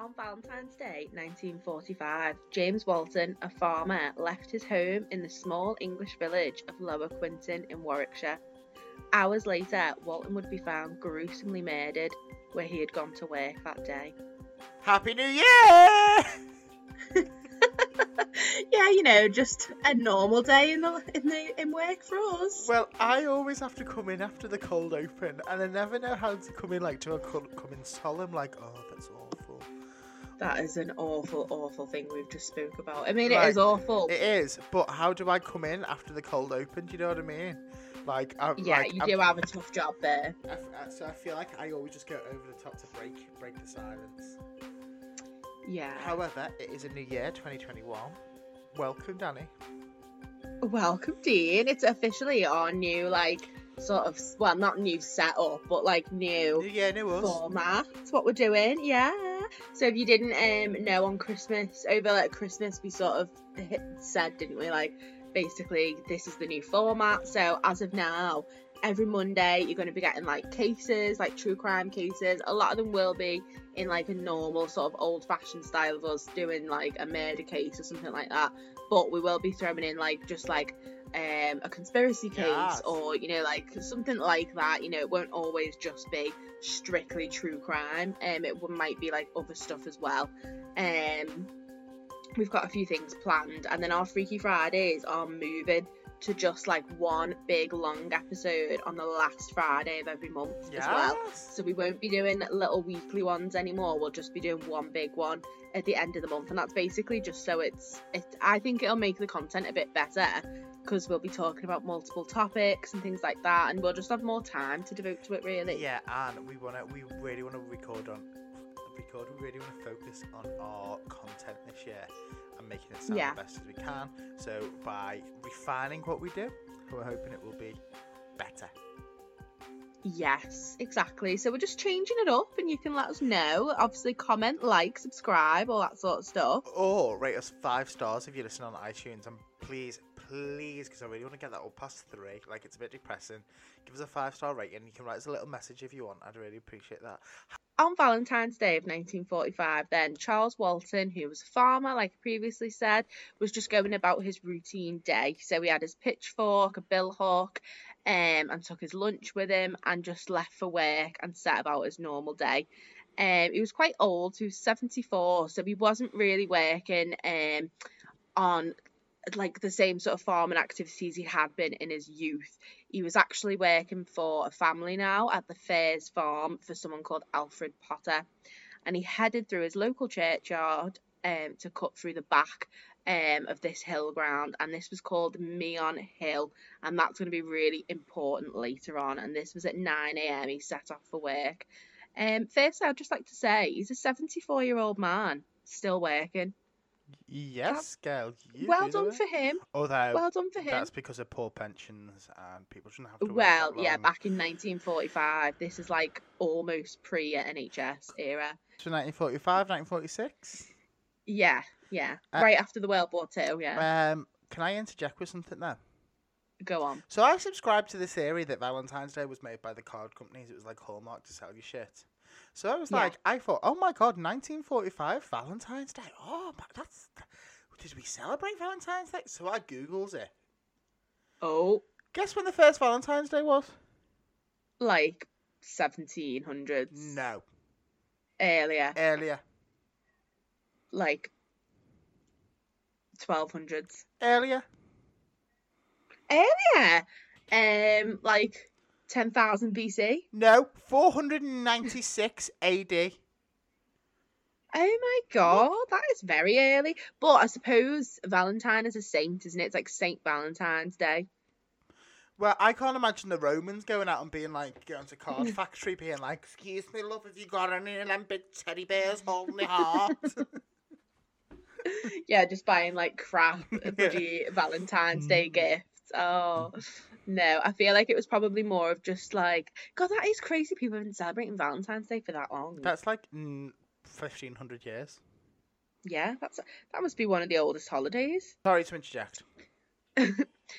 On Valentine's Day 1945, James Walton, a farmer, left his home in the small English village of Lower Quinton in Warwickshire. Hours later, Walton would be found gruesomely murdered where he had gone to work that day. Happy New Year! yeah, you know, just a normal day in the in the in work for us. Well, I always have to come in after the cold open, and I never know how to come in like to a co- come in solemn, like oh that's awful. That is an awful, awful thing we've just spoke about. I mean, it Like, is awful. It is, but how do I come in after the cold open? Do you know what I mean? Like, I'm, yeah, like, you I'm- do have a tough job there. I I- so I feel like I always just go over the top to break break the silence. Yeah. However, it is a new year, 2021. Welcome, Danny. Welcome, Dean. It's officially our new, like, sort of, well, not new setup, but like new New year, new us. format. That's what we're doing, yeah. So if you didn't um know on Christmas, over like Christmas, we sort of said, didn't we? Like, basically, this is the new format. So as of now, every Monday you're going to be getting like cases, like true crime cases. A lot of them will be in like a normal sort of old-fashioned style of us doing like a murder case or something like that. But we will be throwing in like just like um, a conspiracy case Yes. or you know like something like that. You know, it won't always just be strictly true crime. Um, it might be like other stuff as well. Um, we've got a few things planned, and then our Freaky Fridays are moving to just like one big long episode on the last Friday of every month as well. Yes. So we won't be doing little weekly ones anymore. We'll just be doing one big one at the end of the month, and that's basically just so it's. It, I think it'll make the content a bit better because we'll be talking about multiple topics and things like that, and we'll just have more time to devote to it. Really. Yeah, and we wanna, we really wanna record on, record. We really wanna focus on our content this year and making it sound Yeah. the best as we can. So by refining what we do, we're hoping it will be better. Yes, exactly. So we're just changing it up, and you can let us know. Obviously, comment, like, subscribe, all that sort of stuff. Or rate us five stars if you listen on iTunes, and please, please, because I really want to get that up past three. Like it's a bit depressing. Give us a five star rating. You can write us a little message if you want. I'd really appreciate that. On Valentine's Day of 1945, then, Charles Walton, who was a farmer, like previously said, was just going about his routine day. So he had his pitchfork, a billhook, um, and took his lunch with him and just left for work and set about his normal day. Um, he was quite old, he was 74, so he wasn't really working um, on like the same sort of farming activities he had been in his youth. He was actually working for a family now at the Fairs farm for someone called Alfred Potter. And he headed through his local churchyard um, to cut through the back um, of this hill ground. And this was called Meon Hill. And that's going to be really important later on. And this was at 9am. He set off for work. Um, first, I'd just like to say he's a 74 year old man still working. Yes, girl. Well do done it. for him. Although Well done for him. that's because of poor pensions and people shouldn't have to. work Well, yeah, back in 1945. This is like almost pre NHS era. So 1945, 1946. Yeah, yeah. Uh, right after the World War Two, yeah. Um, can I interject with something there? Go on. So I subscribe to the theory that Valentine's Day was made by the card companies. It was like Hallmark to sell you shit. So I was Yeah. like, I thought, oh my god, 1945 Valentine's Day. Oh, that's. Did we celebrate Valentine's Day? So I googles it. Oh, Guess when the first Valentine's Day was? like 1700s. No, Earlier, earlier, like 1200s. earlier. Earlier, um, like 10,000 BC. No, 496 AD. Oh my god, that is very early. But I suppose Valentine is a saint, isn't it? It's like Saint Valentine's Day. Well, I can't imagine the Romans going out and being like, going to card factory, being like, "Excuse me, love, have you got any of them big teddy bears holding my heart?" yeah, just buying like crap bloody Valentine's Day mm. gifts. Oh no, I feel like it was probably more of just like, God, that is crazy. People have been celebrating Valentine's Day for that long. That's like mm, fifteen hundred years. Yeah, that's that must be one of the oldest holidays. Sorry to interject.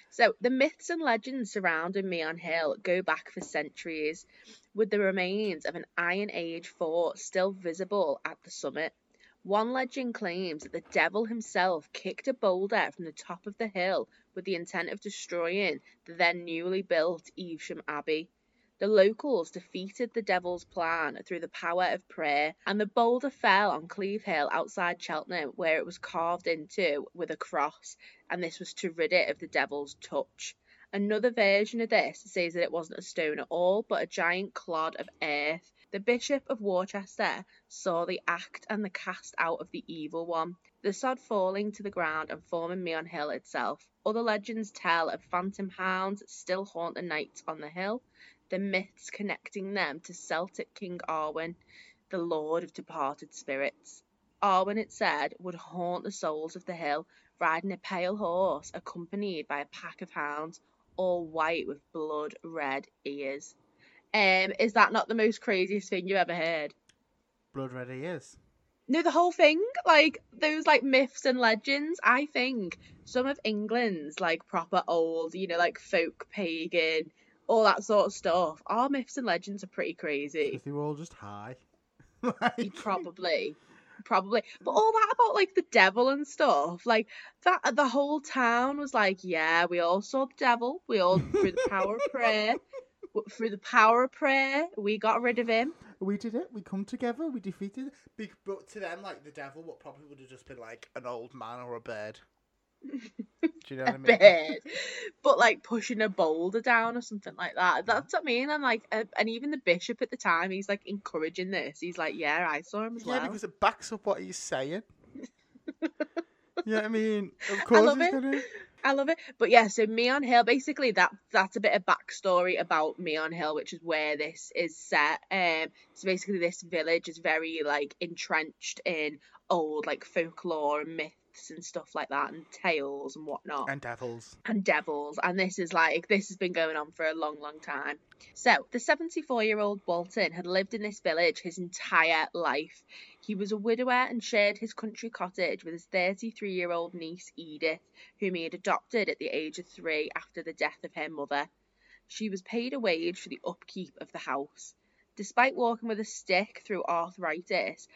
So the myths and legends surrounding Meon Hill go back for centuries, with the remains of an Iron Age fort still visible at the summit. One legend claims that the devil himself kicked a boulder from the top of the hill with the intent of destroying the then newly built Evesham Abbey. The locals defeated the devil's plan through the power of prayer, and the boulder fell on Cleve Hill outside Cheltenham, where it was carved into with a cross, and this was to rid it of the devil's touch. Another version of this says that it wasn't a stone at all, but a giant clod of earth. The Bishop of Worcester saw the act and the cast out of the evil one, the sod falling to the ground and forming Meon Hill itself. Other legends tell of phantom hounds still haunt the nights on the hill, the myths connecting them to Celtic King Arwen, the lord of departed spirits. Arwen, it said, would haunt the souls of the hill, riding a pale horse, accompanied by a pack of hounds, all white with blood red ears. Um, is that not the most craziest thing you've ever heard? Blood red ears. No, the whole thing, like those like myths and legends. I think some of England's like proper old, you know, like folk pagan, all that sort of stuff. Our myths and legends are pretty crazy. If they were all just high. Like, probably, probably. But all that about like the devil and stuff, like that. The whole town was like, yeah, we all saw the devil. We all through the power of prayer. Through the power of prayer, we got rid of him. We did it. We come together. We defeated it. Be- But to them, like the devil, what probably would have just been like an old man or a bird. Do you know what I a mean? bit, but like pushing a boulder down or something like that. That's what I mean. And like, uh, and even the bishop at the time, he's like encouraging this. He's like, "Yeah, I saw him as Yeah, well." because it backs up what he's saying. yeah, I mean, of course he's it. gonna. I love it. But yeah, so Meon Hill, basically that that's a bit of backstory about Meon Hill, which is where this is set. Um, so basically this village is very like entrenched in old like folklore and myths and stuff like that, and tales and whatnot. And devils. and devils. And this is like this has been going on for a long long time. So the 74 year old walton had lived in this village his entire life. He was a widower and shared his country cottage with his 33 year old niece edith whom he had adopted at the age of three after the death of her mother. She was paid a wage for the upkeep of the house. Despite walking with a stick through arthritis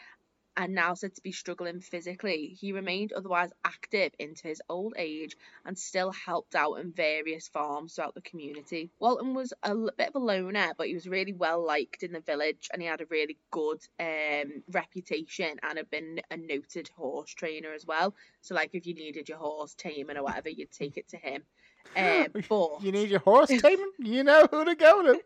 and now said to be struggling physically, he remained otherwise active into his old age and still helped out in various farms throughout the community. Walton was a bit of a loner, but he was really well liked in the village and he had a really good um, reputation and had been a noted horse trainer as well. So, like, if you needed your horse taming or whatever, you'd take it to him. Um, but You need your horse taming? you know who to go to.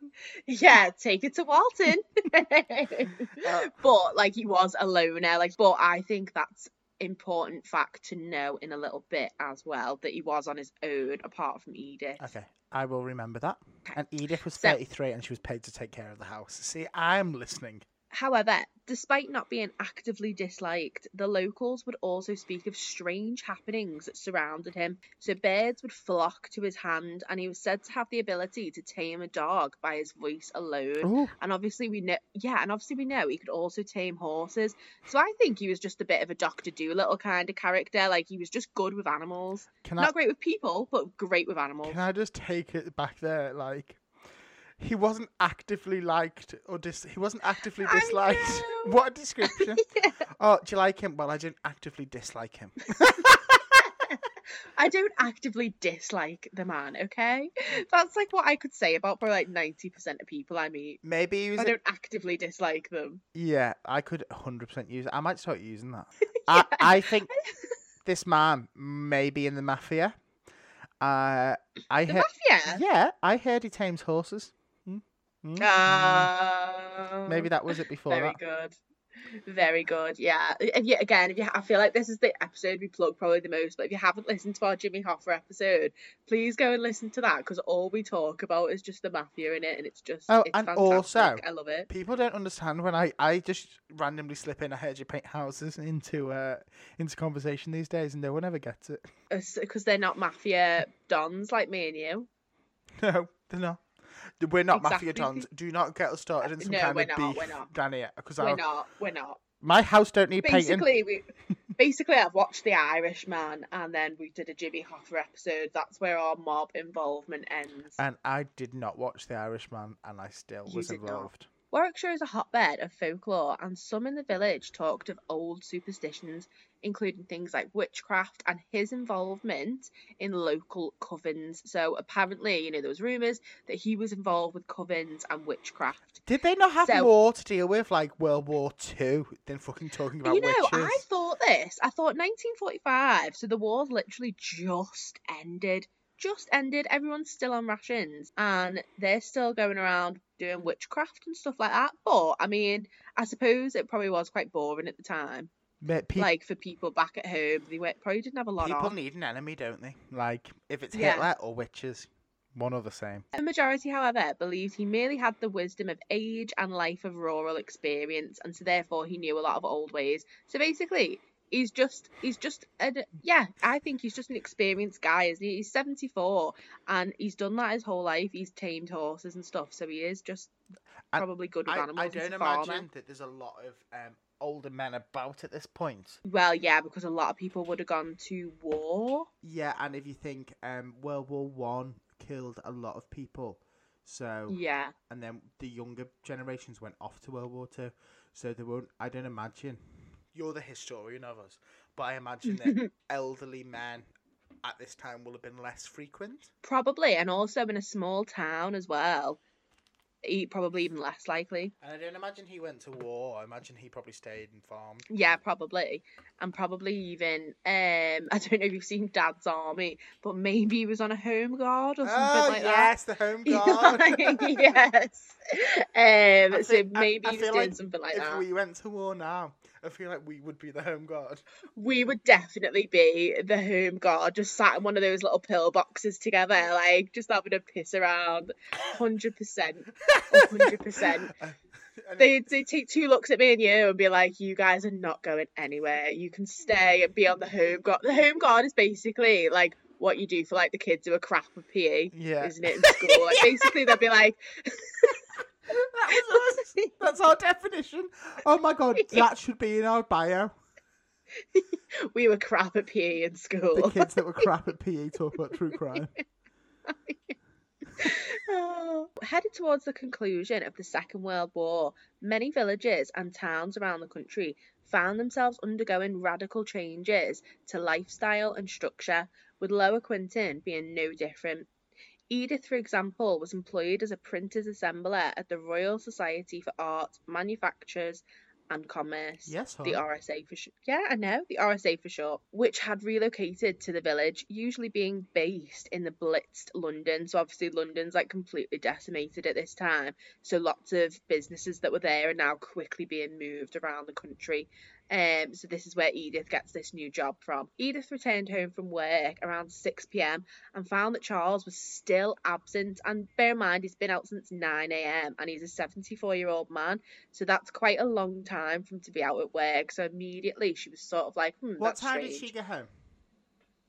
yeah, take it to Walton. Uh, but like he was a loner, like but I think that's important fact to know in a little bit as well that he was on his own apart from Edith. Okay, I will remember that. And Edith was So- 33 and she was paid to take care of the house. See, I'm listening. However, despite not being actively disliked, the locals would also speak of strange happenings that surrounded him. So birds would flock to his hand, and he was said to have the ability to tame a dog by his voice alone. Oh, And obviously we know, yeah, and obviously we know he could also tame horses. So I think he was just a bit of a Doctor Doolittle kind of character. Like he was just good with animals, can I not great with people, but great with animals. can I just take it back there? Like, he wasn't actively liked or dis. He wasn't actively disliked. What a description! Yeah. Oh, do you like him? Well, I don't actively dislike him. I don't actively dislike the man. Okay, that's like what I could say about probably like ninety percent of people I meet. Maybe he was. I a- don't actively dislike them. Yeah, I could 100% use it. I might start using that. I, I think this man may be in the mafia. Uh, I The heard. mafia. Yeah, I heard he tames horses. Hmm? Ah, Maybe that was it before Very that. good. Very good. Yeah. If you, again, if you, I feel like this is the episode we plug probably the most. But if you haven't listened to our Jimmy Hoffa episode, please go and listen to that because all we talk about is just the mafia in it, and it's just Oh, it's and fantastic. also- I love it. People don't understand when I, I just randomly slip in. a heard you paint houses into uh into conversation these days, and no one ever gets it. Because they're not mafia dons like me and you. No, they're not. We're not mafia Exactly. dons. Do not get us started in uh, some No, kind we're of not, beef we're not. down here, because We're not. We're not. my house don't need painting. Basically, we basically I've watched The Irishman, and then we did a Jimmy Hoffa episode. That's where our mob involvement ends. And I did not watch The Irishman, and I still You was involved. not. Warwickshire is a hotbed of folklore, and some in the village talked of old superstitions, including things like witchcraft and his involvement in local covens. So apparently, you know, there was rumours that he was involved with covens and witchcraft. Did they not have So- more to deal with, like World War Two, than fucking talking about you know, witches? I thought this. I thought 1945, so the war's literally just ended. Just ended. Everyone's still on rations, and they're still going around doing witchcraft and stuff like that. But I mean, I suppose it probably was quite boring at the time. But pe- like for people back at home, they were, probably didn't have a lot people on. need an enemy, don't they? Like if it's Yeah. Hitler or witches, one or the same. The majority, however, believed he merely had the wisdom of age and life of rural experience, and so therefore he knew a lot of old ways. So basically, he's just he's just a, yeah, I think he's just an experienced guy, isn't he? He's 74 and he's done that his whole life. He's tamed horses and stuff, so he is just And probably good with I, animals. I don't imagine that there's a lot of um, older men about at this point. Well, yeah, because a lot of people would have gone to war. Yeah, and if you think um, World War One killed a lot of people, so Yeah. and then the younger generations went off to World War Two, so they won't. I don't imagine. You're the historian of us, but I imagine that elderly men at this time will have been less frequent. Probably, and also in a small town as well. He probably even less likely. And I don't imagine he went to war. I imagine he probably stayed and farmed. Yeah, probably, and probably even um I don't know if you've seen Dad's Army, but maybe he was on a home guard or something oh like yes, the home that. guard. yes. Um, I so think- maybe I he was doing like something like if that. we went to war now, I feel like we would be the home guard. we would definitely be the home guard, just sat in one of those little pillboxes together, like just having a piss around. Hundred percent, hundred percent. They they take two looks at me and you and be like, "You guys are not going anywhere. You can stay and be on the home guard." The home guard is basically like what you do for like the kids who are crap at PE, Yeah. isn't it? In school, like basically they'll be like, That was us. That's our definition. Oh my god, that should be in our bio. "We were crap at PE in school. The kids that were crap at PE talk about true crime. Oh. Headed towards the conclusion of the Second World War, many villages and towns around the country found themselves undergoing radical changes to lifestyle and structure, with Lower Quinton being no different. Edith, for example, was employed as a printer's assembler at the Royal Society for Art, Manufactures and Commerce Yes, the. RSA for short. Yeah, I know the RSA for short, which had relocated to the village, usually being based in the blitzed London. So obviously London's like completely decimated at this time. So lots of businesses that were there are now quickly being moved around the country. Um, so this is where Edith gets this new job from. Edith returned home from work around 6 p.m. and found that Charles was still absent. And bear in mind, he's been out since 9 a.m. and he's a 74 year old man. So that's quite a long time for him to be out at work. So immediately she was sort of like, hmm, What time strange. did she get home?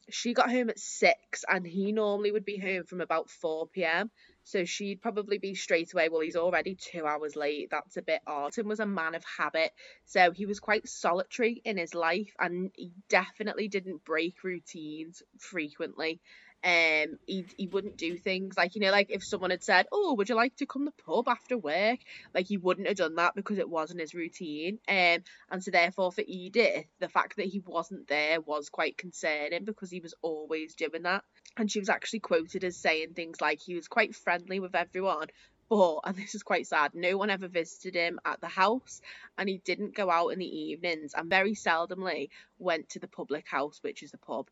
She got home at six, and he normally would be home from about 4 p.m. So she'd probably be straight away, well, he's already two hours late. That's a bit odd. Tim was a man of habit, so he was quite solitary in his life, and he definitely didn't break routines frequently. Um, he he wouldn't do things like you know, like if someone had said, "Oh, would you like to come to the pub after work?" Like he wouldn't have done that because it wasn't his routine. Um, and so therefore for Edith, the fact that he wasn't there was quite concerning because he was always doing that. And she was actually quoted as saying things like he was quite friendly with everyone, but and this is quite sad, no one ever visited him at the house and he didn't go out in the evenings and very seldomly went to the public house, which is the pub.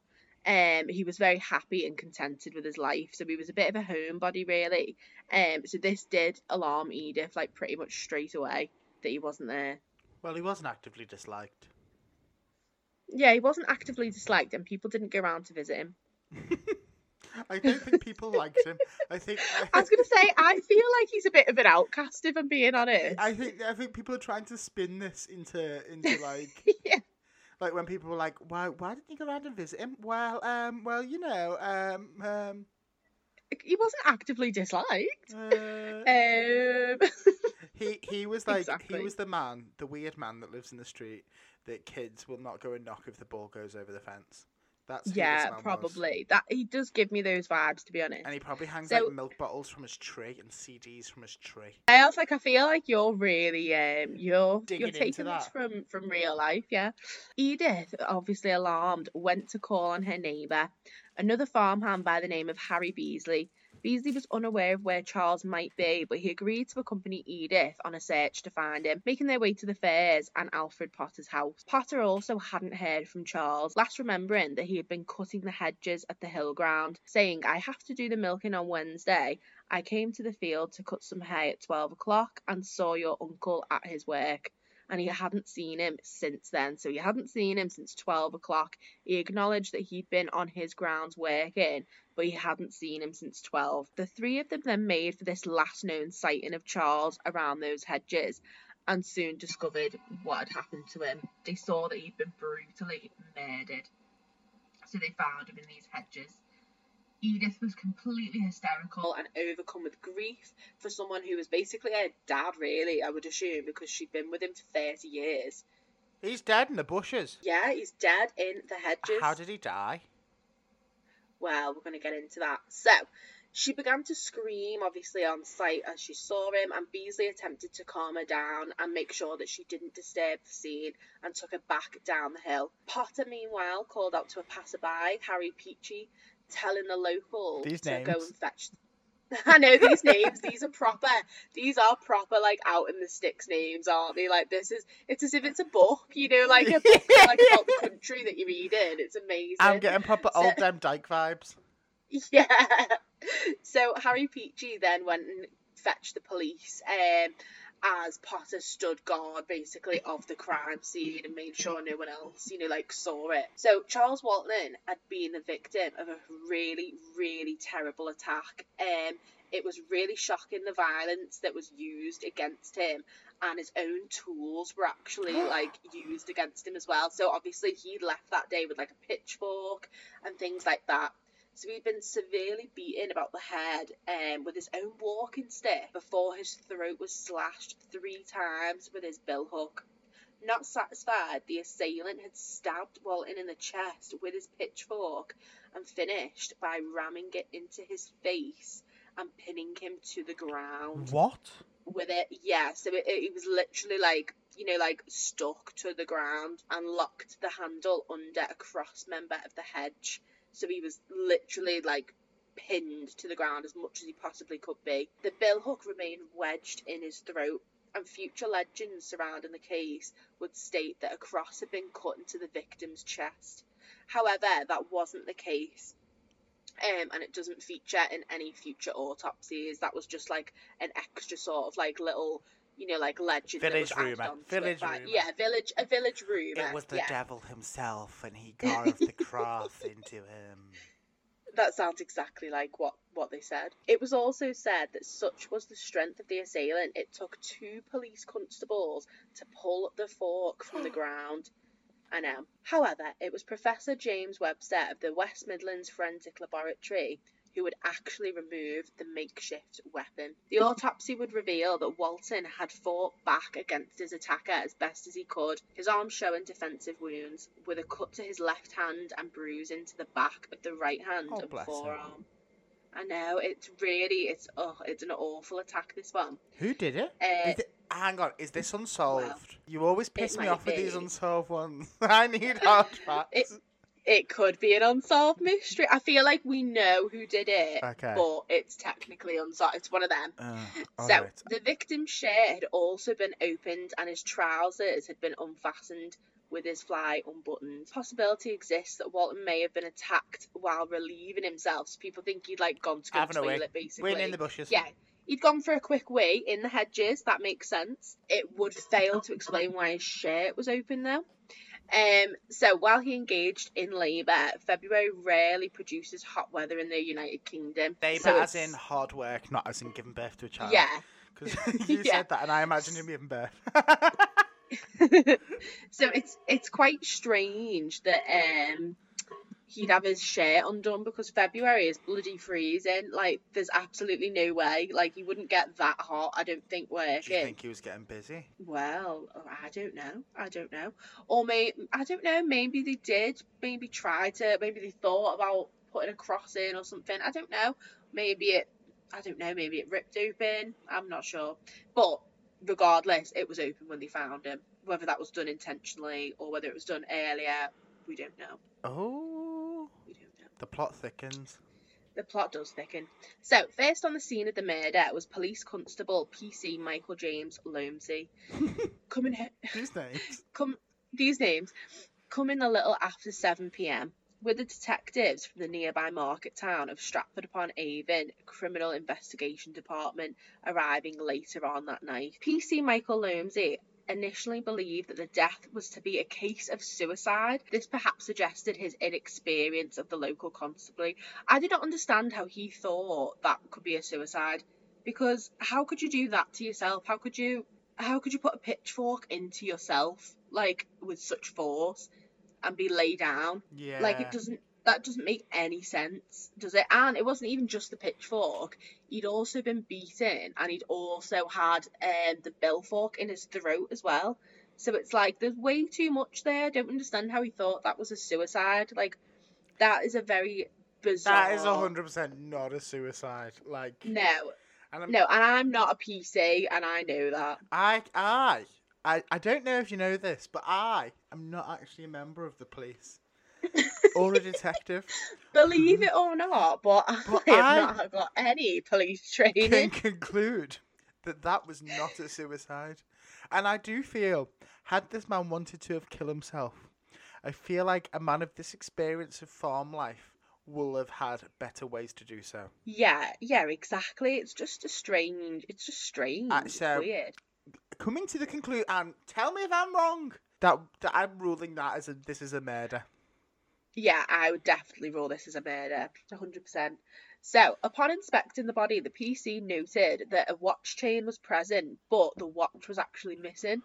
Um, he was very happy and contented with his life, so he was a bit of a homebody, really. Um, so this did alarm Edith, like pretty much straight away, that he wasn't there. Well, he wasn't actively disliked. Yeah, he wasn't actively disliked, and people didn't go around to visit him. I don't think people liked him. I think. I was gonna say, I feel like he's a bit of an outcast, if I'm being honest. I think I think people are trying to spin this into into like yeah, like when people were like, why why didn't you go around and visit him? Well, um, well, you know, um, um, he wasn't actively disliked. uh, Um, he he was like Exactly. he was the man, the weird man that lives in the street that kids will not go and knock if the ball goes over the fence That's yeah, man was. probably. That he does give me those vibes, to be honest. And he probably hangs So- out milk bottles from his tree and CDs from his tree. I also like I feel like you're really um you're Digging you're taking this from from real life, yeah. Edith, obviously alarmed, went to call on her neighbour, another farmhand by the name of Harry Beasley. Beasley was unaware of where Charles might be, but he agreed to accompany Edith on a search to find him, making their way to the Fairs and Alfred Potter's house. Potter also hadn't heard from Charles, last remembering that he had been cutting the hedges at the hill ground, saying, I have to do the milking on Wednesday. I came to the field to cut some hay at 12 o'clock and saw your uncle at his work. And he hadn't seen him since then. So he hadn't seen him since 12 o'clock. He acknowledged that he'd been on his grounds working, but he hadn't seen him since 12. The three of them then made for this last known sighting of Charles around those hedges and soon discovered what had happened to him. They saw that he'd been brutally murdered. So they found him in these hedges. Edith was completely hysterical and overcome with grief for someone who was basically her dad, really, I would assume, because she'd been with him for 30 years. He's dead in the bushes. Yeah, he's dead in the hedges. How did he die? Well, we're going to get into that. So, she began to scream, obviously, on sight as she saw him, and Beasley attempted to calm her down and make sure that she didn't disturb the scene and took her back down the hill. Potter, meanwhile, called out to a passerby, Harry Peachey, telling the locals These to go and fetch. I know these names. These are proper. These are proper, like out in the sticks names, aren't they? Like this is. It's as if it's a book, you know, like a book like about the country that you read in. It's amazing. I'm getting proper So- old Demdike vibes. Yeah. So Harry Peachey then went and fetched the police um, as Potter stood guard basically of the crime scene and made sure no one else, you know, like saw it. So Charles Walton had been the victim of a really, really terrible attack. Um, it was really shocking the violence that was used against him and his own tools were actually like used against him as well. So obviously he'd left that day with like a pitchfork and things like that. So he'd been severely beaten about the head um, with his own walking stick before his throat was slashed three times with his billhook. Not satisfied, the assailant had stabbed Walton in the chest with his pitchfork and finished by ramming it into his face and pinning him to the ground What? with it. Yeah, so it, it was literally like, you know, like stuck to the ground and locked the handle under a cross member of the hedge. So he was literally like pinned to the ground as much as he possibly could be. The billhook remained wedged in his throat, and future legends surrounding the case would state that a cross had been cut into the victim's chest. However, that wasn't the case. Um, and it doesn't feature in any future autopsies. That was just like an extra sort of like little, you know, like legend. Village was added rumour. onto Village rumour. Yeah, village a village rumor. It was the yeah. devil himself, and he carved the cross into him. That sounds exactly like what, what they said. It was also said that such was the strength of the assailant, it took two police constables to pull the fork from the ground. I know. However, it was Professor James Webster of the West Midlands Forensic Laboratory who would actually remove the makeshift weapon. The autopsy would reveal that Walton had fought back against his attacker as best as he could, his arm showing defensive wounds, with a cut to his left hand and bruise into the back of the right hand Oh, and bless him. forearm. I know, it's really, it's, oh, it's an awful attack, this one. Who did it? Uh, it- Hang on, is this unsolved? you always piss me off with these unsolved ones. I need hard facts. It- It could be an unsolved mystery. I feel like we know who did it, Okay. but it's technically unsolved. It's one of them. Uh, So, alright. the victim's shirt had also been opened and his trousers had been unfastened with his fly unbuttoned. Possibility exists that Walton may have been attacked while relieving himself. So people think he'd like gone to go to the toilet basically. Win in the bushes. Yeah, he'd gone for a quick wee in the hedges. That makes sense. It would fail to explain why his shirt was open though. Um, so while he engaged in labour, February rarely produces hot weather in the United Kingdom. Labour So as it's- in hard work, not as in giving birth to a child. yeah. Because you Yeah. said that, and I imagined him giving birth. so it's it's quite strange that um he'd have his shirt undone because February is bloody freezing. Like, there's absolutely no way. Like, he wouldn't get that hot. I don't think working. Do you think he was getting busy? Well, I don't know. I don't know. Or maybe I don't know. Maybe they did. Maybe try to. Maybe they thought about putting a cross in or something. I don't know. Maybe it. I don't know. Maybe it ripped open. I'm not sure. But regardless, it was open when they found him. Whether that was done intentionally or whether it was done earlier, we don't know. Oh, We don't know. The plot thickens. The plot does thicken. So, first on the scene of the murder was police constable PC Michael James Lomasney. Coming he- These names. come these names come in a little after 7 p.m. with the detectives from the nearby market town of Stratford upon Avon Criminal Investigation Department arriving later on that night. PC Michael Lomasney initially believed that the death was to be a case of suicide. This perhaps suggested his inexperience of the local constabulary. I did not understand how he thought that could be a suicide because how could you do that to yourself? How could you how could you put a pitchfork into yourself like with such force and be laid down? Yeah. Like it doesn't that doesn't make any sense, does it? And it wasn't even just the pitchfork. He'd also been beaten and he'd also had um the billfork in his throat as well. So it's like there's way too much there. I don't understand how he thought that was a suicide. Like that is a very bizarre That is hundred percent not a suicide. Like, No. and I'm, No, and I'm not a PC and I know that. I, I, I, I don't know if you know this, but I am not actually a member of the police or a detective. Believe it or not, but, But I have I- not got any police training. Can conclude that that was not a suicide, and I do feel had this man wanted to have killed himself, I feel like a man of this experience of farm life will have had better ways to do so. Yeah, yeah, exactly. It's just a strange. It's just strange. Uh, it's so- weird. Coming to the conclusion, and tell me if I'm wrong. That, that I'm ruling that as a this is a murder. Yeah, I would definitely rule this as a murder, 100%. So, upon inspecting the body, the PC noted that a watch chain was present, but the watch was actually missing.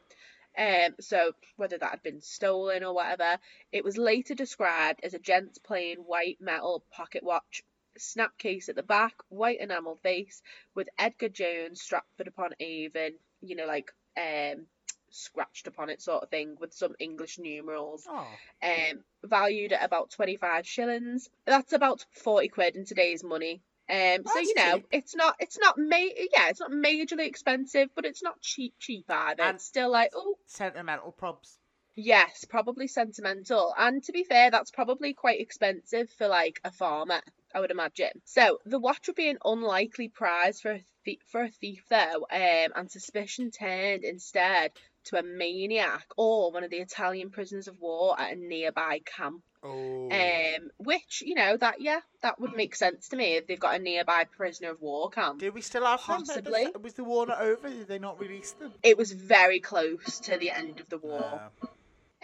Um, so whether that had been stolen or whatever, it was later described as a gent's plain white metal pocket watch, snap case at the back, white enamel face, with Edgar Jones Stratford upon Avon, you know, like um scratched upon it sort of thing, with some English numerals Oh, um, valued at about 25 shillings. That's about 40 quid in today's money. Um, so you know, cheap. it's not, it's not ma- yeah, it's not majorly expensive, but it's not cheap, cheap either. And- it's still like, oh, sentimental probs. yes, probably sentimental. And to be fair, that's probably quite expensive for like a farmer, I would imagine. So the watch would be an unlikely prize for a thief, for a thief though, um, and suspicion turned instead to a maniac or one of the Italian prisoners of war at a nearby camp. Oh, Um, which you know that yeah, that would make sense to me if they've got a nearby prisoner of war camp. did we still have them? possibly. Was the war not over? Did they not release them? It was very close to the end of the war. Uh,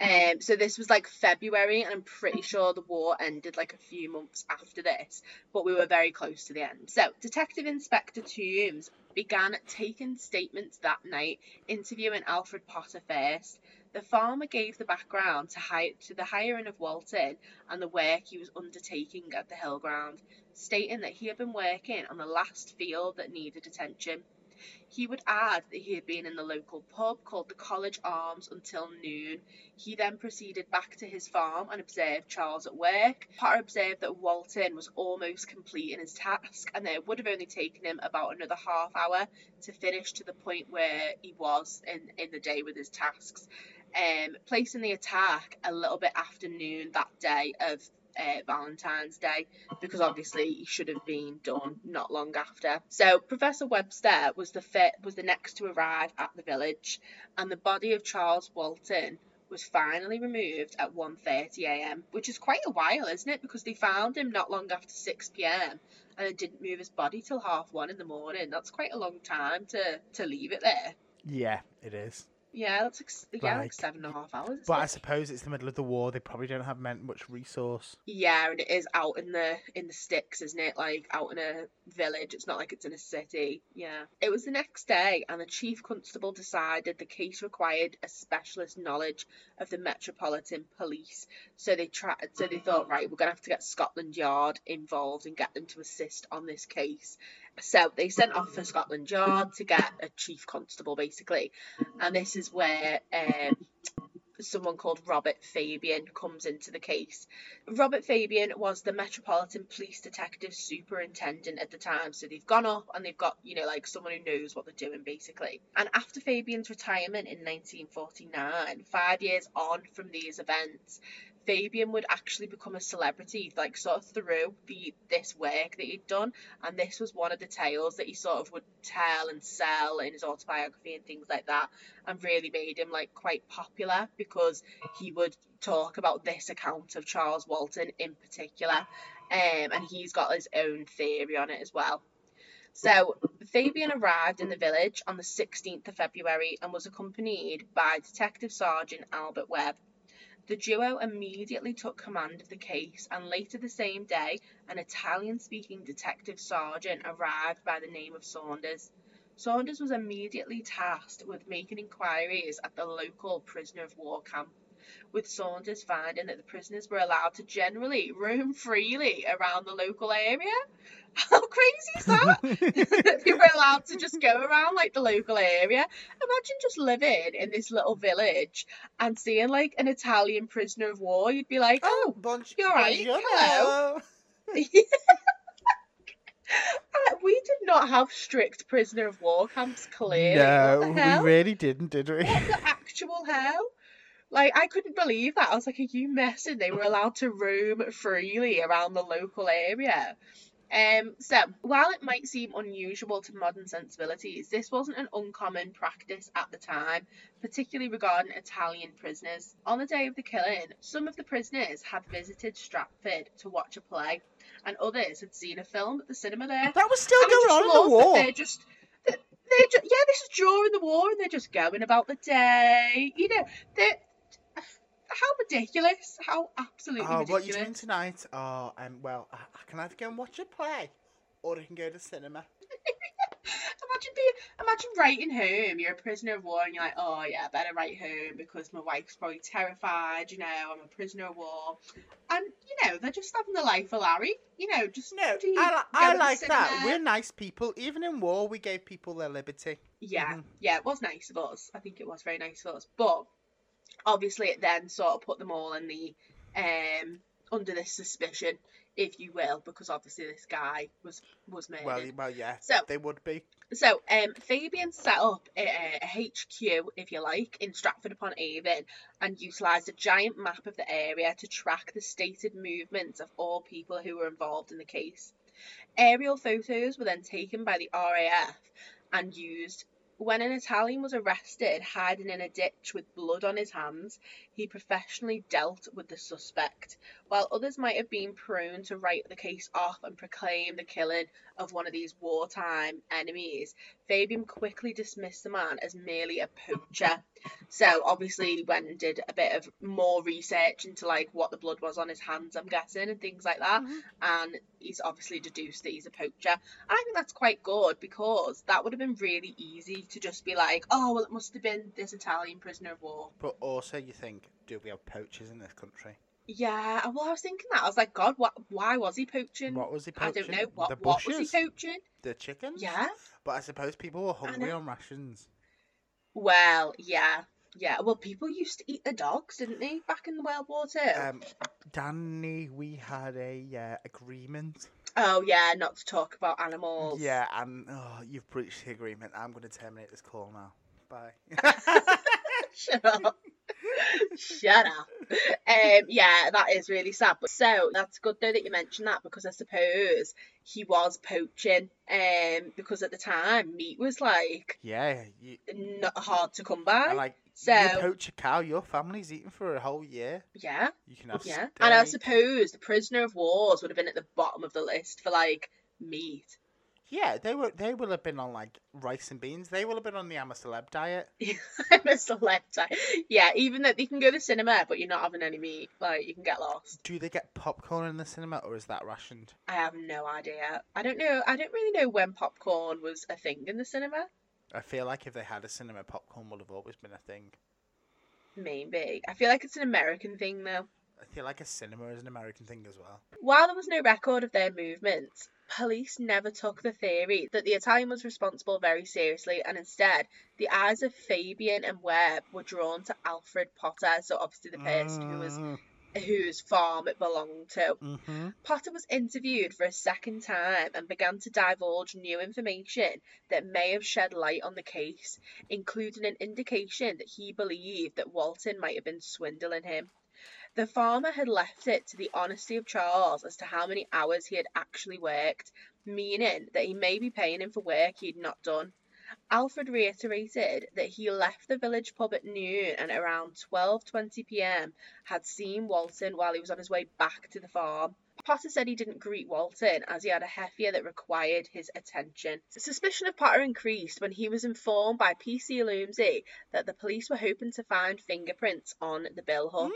Um, so this was like February, and I'm pretty sure the war ended like a few months after this, but we were very close to the end. So Detective Inspector Toombs began taking statements that night, interviewing Alfred Potter first. The farmer gave the background to, hi- to the hiring of Walton and the work he was undertaking at the hill ground, stating that he had been working on the last field that needed attention. He would add that he had been in the local pub called the College Arms until noon. He then proceeded back to his farm and observed Charles at work. Potter observed that Walton was almost complete in his task and that it would have only taken him about another half hour to finish to the point where he was in, in the day with his tasks. Um, placing the attack a little bit after noon that day of uh, Valentine's Day because obviously he should have been done not long after. So Professor Webster was the fir- was the next to arrive at the village, and the body of Charles Walton was finally removed at 1:30 a.m., which is quite a while, isn't it? Because they found him not long after 6 p.m. and they didn't move his body till half one in the morning. That's quite a long time to to leave it there. yeah, it is. Yeah, that's like, yeah, like Like- seven and a half hours. But I suppose it's the middle of the war. They probably don't have meant much resource. Yeah, and it is out in the in the sticks, isn't it? Like out in a village. It's not like it's in a city. Yeah. It was the next day, and the chief constable decided the case required a specialist knowledge of the Metropolitan Police. So they tried. So they thought, right, we're gonna have to get Scotland Yard involved and get them to assist on this case. So they sent off for Scotland Yard to get a chief constable, basically, and this is where um, someone called Robert Fabian comes into the case. Robert Fabian was the Metropolitan Police Detective Superintendent at the time, so they've gone up and they've got, you know, like someone who knows what they're doing basically. And after Fabian's retirement in 1949, five years on from these events, Fabian would actually become a celebrity, like sort of through the this work that he'd done, and this was one of the tales that he sort of would tell and sell in his autobiography and things like that, and really made him like quite popular because he would talk about this account of Charles Walton in particular, um, and he's got his own theory on it as well. So Fabian arrived in the village on the 16th of February and was accompanied by Detective Sergeant Albert Webb. The duo immediately took command of the case, and later the same day, an Italian speaking detective sergeant arrived by the name of Saunders. Saunders was immediately tasked with making inquiries at the local prisoner of war camp, with Saunders finding that the prisoners were allowed to generally roam freely around the local area. How crazy is that? they were allowed to just go around like the local area. Imagine just living in this little village and seeing like an Italian prisoner of war. You'd be like, oh, bunch. you're right, hello. Uh, we did not have strict prisoner of war camps, clearly. No, we really didn't, did we? What the actual hell? Like, I couldn't believe that. I was like, are you messing? They were allowed to roam freely around the local area. Um, so, while it might seem unusual to modern sensibilities, this wasn't an uncommon practice at the time, particularly regarding Italian prisoners. On the day of the killing, some of the prisoners had visited Stratford to watch a play, and others had seen a film at the cinema there. That was still And going on in the war. They're just, they they ju- yeah, this is during the war, and they're just going about the day. You know, they're how ridiculous! How absolutely ridiculous. Oh, what you ridiculous! doing tonight? Oh, um, well, I, I can either go and watch a play, or I can go to cinema. Imagine being, imagine writing home. You're a prisoner of war, and you're like, oh yeah, I better write home because my wife's probably terrified. You know, I'm a prisoner of war, and you know they're just having the life of Larry. You know, just No, I, I like that. We're nice people. Even in war, we gave people their liberty. Yeah, Mhm. yeah, it was nice of us. I think it was very nice of us. But obviously, it then sort of put them all in the um under this suspicion, if you will, because obviously this guy was was murdered. Well, well, yeah, So- they would be. So, um, Fabian set up a, a HQ, if you like, in Stratford upon Avon and utilised a giant map of the area to track the stated movements of all people who were involved in the case. Aerial photos were then taken by the RAF and used. When an Italian was arrested hiding in a ditch with blood on his hands, he professionally dealt with the suspect. While others might have been prone to write the case off and proclaim the killing of one of these wartime enemies, Fabian quickly dismissed the man as merely a poacher. So obviously he went and did a bit of more research into like what the blood was on his hands, I'm guessing, and things like that. Mm-hmm. And he's obviously deduced that he's a poacher. And I think that's quite good because that would have been really easy to just be like, oh well it must have been this Italian prisoner of war. But also, you think, do we have poachers in this country? Yeah, well I was thinking that. I was like, God, what why was he poaching? What was he poaching? I don't know. What the what was he bushes? poaching? The chickens? Yeah. But I suppose people were hungry on rations. Well, yeah, yeah. Well, people used to eat the dogs, didn't they, back in the World War Two? Um, Danny, we had a uh, agreement. oh yeah, not to talk about animals. Yeah, and oh, you've breached the agreement. I'm going to terminate this call now. Bye. Shut up. Shut up. Um, yeah, that is really sad. But so that's good though that you mentioned that because I suppose he was poaching. Um, because at the time meat was like yeah, you, not hard to come by. like so you poach a cow, your family's eating for a whole year. yeah, You can have yeah. And I suppose the prisoner of wars would have been at the bottom of the list for like meat. Yeah, they were. They will have been on like rice and beans. They will have been on the I'm a celeb diet. I'm a celeb type. Yeah, even that you can go to the cinema, but you're not having any meat. Like you can get lost. Do they get popcorn in the cinema, or is that rationed? I have no idea. I don't know. I don't really know when popcorn was a thing in the cinema. I feel like if they had a cinema, popcorn would have always been a thing. Maybe. I feel like it's an American thing though. I feel like a cinema is an American thing as well. While there was no record of their movements, police never took the theory that the Italian was responsible very seriously, and instead, the eyes of Fabian and Webb were drawn to Alfred Potter, so obviously the person who was Mm, whose farm it belonged to. mhm. Potter was interviewed for a second time and began to divulge new information that may have shed light on the case, including an indication that he believed that Walton might have been swindling him. The farmer had left it to the honesty of Charles as to how many hours he had actually worked, meaning that he may be paying him for work he had not done. Alfred reiterated that he left the village pub at noon and around 12:20 p.m. had seen Walton while he was on his way back to the farm. Potter said he didn't greet Walton as he had a heifer that required his attention. Suspicion of Potter increased when he was informed by PC Lomasney that the police were hoping to find fingerprints on the billhook.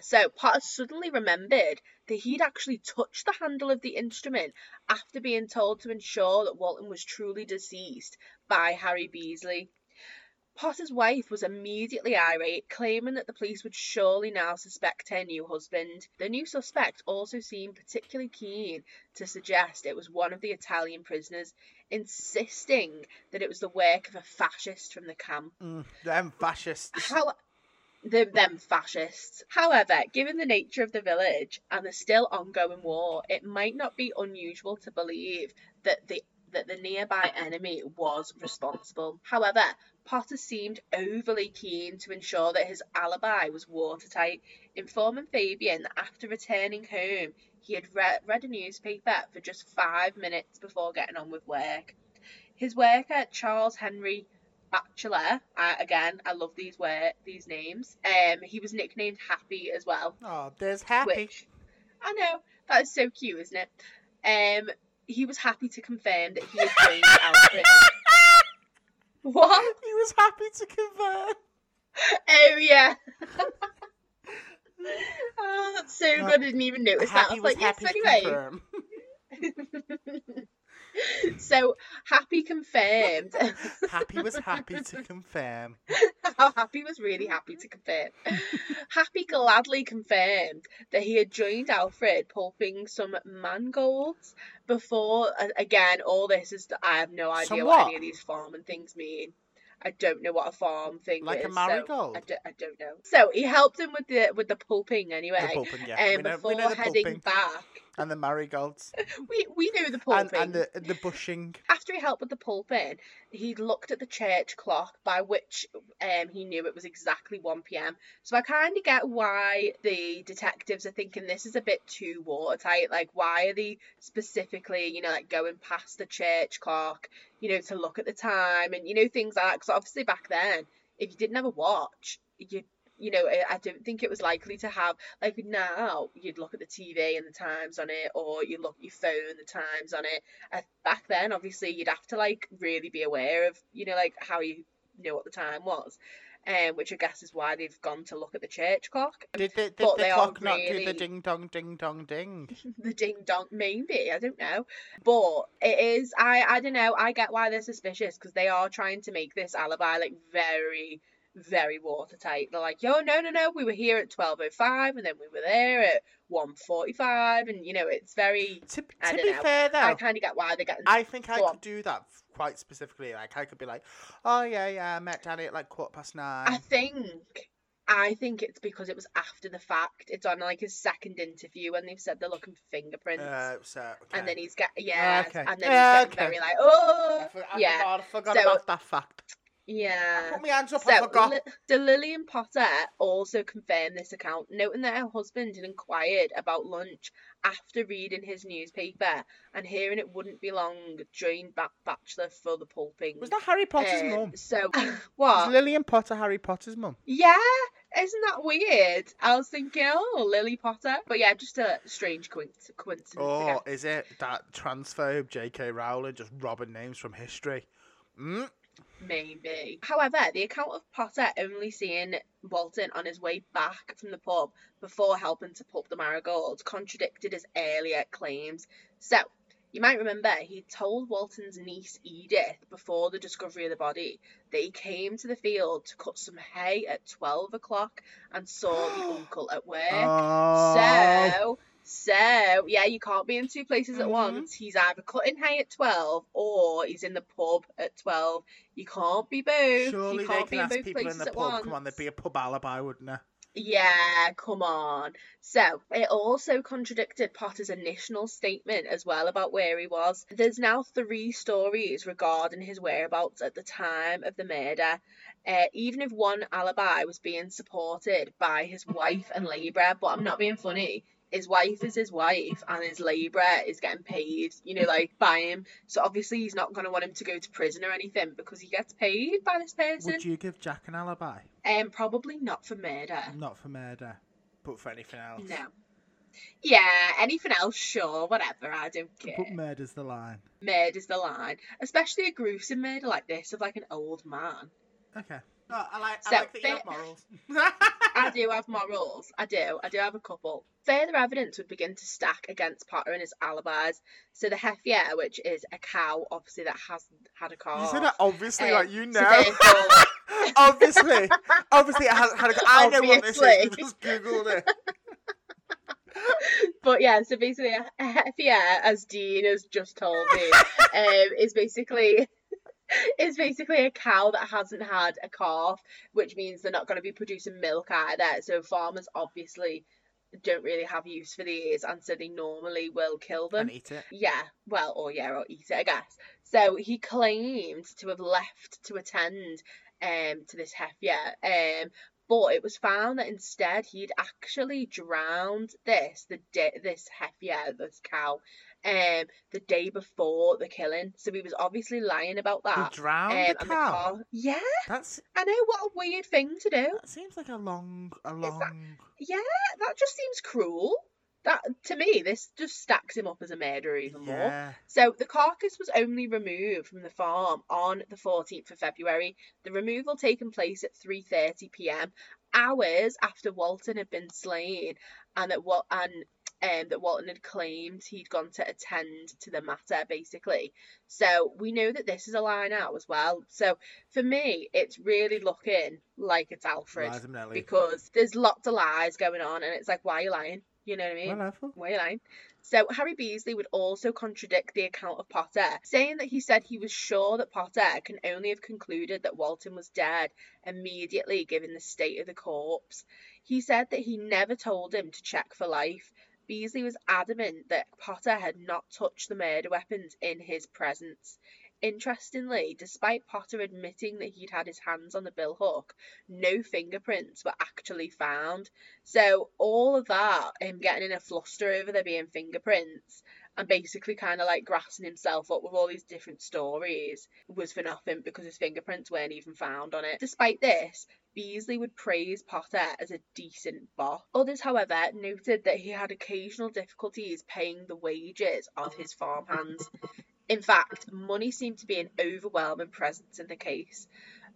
So Potter suddenly remembered that he'd actually touched the handle of the instrument after being told to ensure that Walton was truly deceased by Harry Beasley. Potter's wife was immediately irate, claiming that the police would surely now suspect her new husband. The new suspect also seemed particularly keen to suggest it was one of the Italian prisoners, insisting that it was the work of a fascist from the camp. Mm, them fascists. How the, them fascists. However, given the nature of the village and the still ongoing war, it might not be unusual to believe that the that the nearby enemy was responsible. However, Potter seemed overly keen to ensure that his alibi was watertight, informing Fabian that after returning home, he had re- read a newspaper for just five minutes before getting on with work. His worker, Charles Henry Batchelor, uh, again, I love these word, these names. Um, he was nicknamed Happy as well, Oh, there's happy. which I know that is so cute, isn't it? Um, he was happy to confirm that he had joined Alfred. What? He was happy to convert. Oh yeah. oh, that's so good. I didn't even notice that. I was like, yes, happy to anyway. so happy confirmed. Happy was happy to confirm. How happy was really happy to confirm. happy gladly confirmed that he had joined Alfred pulping some mangolds before. Again, all this is I have no idea what what? any of these farm and things mean. I don't know what a farm thing Like a is. so I, don't, I don't know. So he helped him with the with the pulping anyway. The pulping, yeah. Um, we know, before we know the heading pulping back, and the marigolds we we knew the and, and the the bushing. After he helped with the pulping, he looked at the church clock, by which um, he knew it was exactly 1 pm. So I kind of get why the detectives are thinking this is a bit too watertight. Like, why are they specifically, you know, like going past the church clock, you know, to look at the time and, you know, things like that? Because obviously back then, if you didn't have a watch, you you know, I I don't think it was likely to have like now you'd look at the TV and the times on it, or you look at your phone, the times on it. Uh, back then, obviously, you'd have to like really be aware of, you know, like how you know what the time was, um, which I guess is why they've gone to look at the church clock. Did the, did the clock not do the ding dong ding dong ding? the ding dong, maybe I don't know, but it is. I I don't know. I get why they're suspicious because they are trying to make this alibi like very. Very watertight. They're like, yo, no, no, no, we were here at twelve oh five, and then we were there at one forty five, and you know, it's very. To, to be know. fair though... I kind of get why they're getting. I think I could on. do that quite specifically. Like I could be like, oh yeah, yeah, I met Danny at like quarter past nine. I think I think it's because it was after the fact. It's on like his second interview when they've said they're looking for fingerprints. Uh, so okay. And then he's get yeah, Okay. and then Yeah, he's getting okay. very like, oh I, for, I yeah, forgot, I forgot So- about that fact. Yeah. Put my hands up. I So, forgot. Li- so Lillian Potter also confirmed this account, noting that her husband had inquired about lunch after reading his newspaper and hearing it wouldn't be long joined ba- Batchelor for the pulping. Was that Harry Potter's Um, mum? So Was what? Lillian Potter Harry Potter's mum? Yeah, Isn't that weird? I was thinking, oh, Lily Potter. But yeah, just a strange coinc- coincidence. I. Oh, is it that transphobe J.K. Rowling just robbing names from history? Mm? Maybe. However, the account of Potter only seeing Walton on his way back from the pub before helping to pulp the marigolds contradicted his earlier claims. So, you might remember he told Walton's niece Edith before the discovery of the body that he came to the field to cut some hay at 12 o'clock and saw the uncle at work. Oh. So, so yeah, you can't be in two places at Mhm. once. He's either cutting hay at twelve or he's in the pub at twelve. You can't be both. Surely you they can't can be in both people in the at pub. once. Come on, there'd be a pub alibi, wouldn't there? Yeah, come on. So, it also contradicted Potter's initial statement as well about where he was. There's now three stories regarding his whereabouts at the time of the murder. Uh, even if one alibi was being supported by his wife and labourer, but I'm not being funny. His wife is his wife, and his labourer is getting paid, you know, like by him. So obviously, he's not going to want him to go to prison or anything because he gets paid by this person. Would you give Jack an alibi? Um, probably not for murder. Not for murder, but for anything else. No. Yeah, anything else, sure, whatever, I don't care. But murder's the line. Murder's the line. Especially a gruesome murder like this of like an old man. Okay. Oh, I like, So, I like that you have morals. I do have morals. I do. I do have a couple. Further evidence would begin to stack against Potter and his alibis. So the Heffier, which is a cow, obviously that hasn't had a car. You said that obviously, Um, like you so know. therefore- obviously, obviously, it hasn't had a. I know what this is. Obviously. You just googled it. but yeah, so basically, a a Heffier, as Dean has just told me, um, is basically is basically a cow that hasn't had a calf, which means they're not going to be producing milk either. So farmers obviously don't really have use for these, and so they normally will kill them. and eat it. Yeah, well, or yeah, or eat it, I guess. So he claimed to have left to attend um to this heifer, um, but it was found that instead he'd actually drowned this the this heifer, this cow, um, the day before the killing. So he was obviously lying about He that. drowned um, the the cow. car, yeah, That's I know what a weird thing to do. that seems like a long, a that- long. Yeah, that just seems cruel. That to me, this just stacks him up as a murderer even more. Yeah. So the carcass was only removed from the farm on the 14th of February. The removal taking place at 3:30 p.m. hours after Walton had been slain, and that Wal- and um, that Walton had claimed he'd gone to attend to the matter, basically. So we know that this is a line out as well. So for me, it's really looking like it's Alfred because there's lots of lies going on, and it's like, why are you lying? You know what I mean? Why are you lying? So Harry Beasley would also contradict the account of Potter, saying that he said he was sure that Potter can only have concluded that Walton was dead immediately given the state of the corpse. He said that he never told him to check for life. Beasley was adamant that Potter had not touched the murder weapons in his presence. Interestingly, despite Potter admitting that he'd had his hands on the billhook, no fingerprints were actually found. So all of that, him getting in a fluster over there being fingerprints and basically kind of like grassing himself up with all these different stories was for nothing because his fingerprints weren't even found on it. Despite this, Beasley would praise Potter as a decent boss. Others, however, noted that he had occasional difficulties paying the wages of his farmhands. In fact, money seemed to be an overwhelming presence in the case,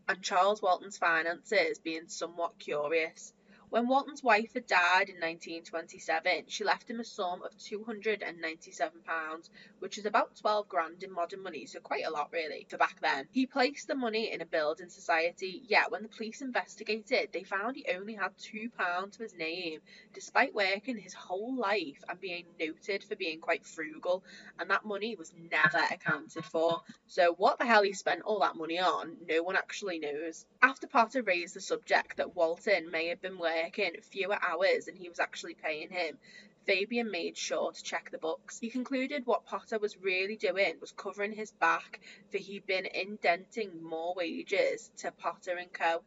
and Charles Walton's finances being somewhat curious. When Walton's wife had died in 1927, she left him a sum of £297, which is about 12 grand in modern money, so quite a lot really for back then. He placed the money in a building society, yet when the police investigated, they found he only had £2 to his name, despite working his whole life and being noted for being quite frugal, and that money was never accounted for. So what the hell he spent all that money on, no one actually knows. After Potter raised the subject that Walton may have been working fewer hours than he was actually paying him, Fabian made sure to check the books. He concluded what Potter was really doing was covering his back, for he'd been indenting more wages to Potter and Co.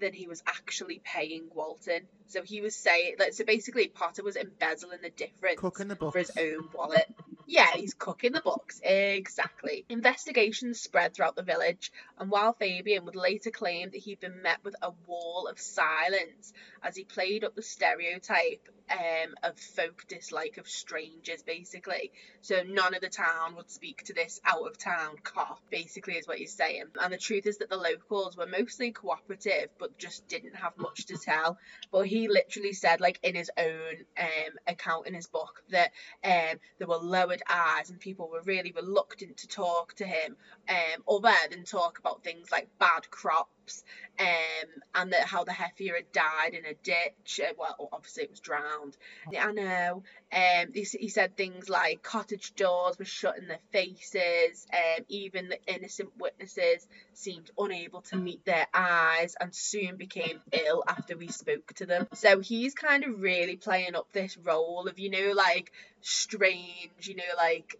than he was actually paying Walton. So he was saying, like, so basically Potter was embezzling the difference Cooking the books. for his own wallet. Yeah, he's cooking the books. Exactly. Investigations spread throughout the village, and while Fabian would later claim that he'd been met with a wall of silence as he played up the stereotype um, of folk dislike of strangers, basically. So none of the town would speak to this out of town cop, basically, is what he's saying. And the truth is that the locals were mostly cooperative, but just didn't have much to tell. But he literally said, like in his own um, account in his book, that um, there were lowered eyes and people were really reluctant to talk to him, um, other than talk about things like bad crops um, and that how the heifer had died in a ditch. Uh, well, obviously it was drowned. I know. Um, he, he said things like cottage doors were shut in their faces. Um, even the innocent witnesses seemed unable to meet their eyes and soon became ill after we spoke to them. So he's kind of really playing up this role of you know like strange, you know like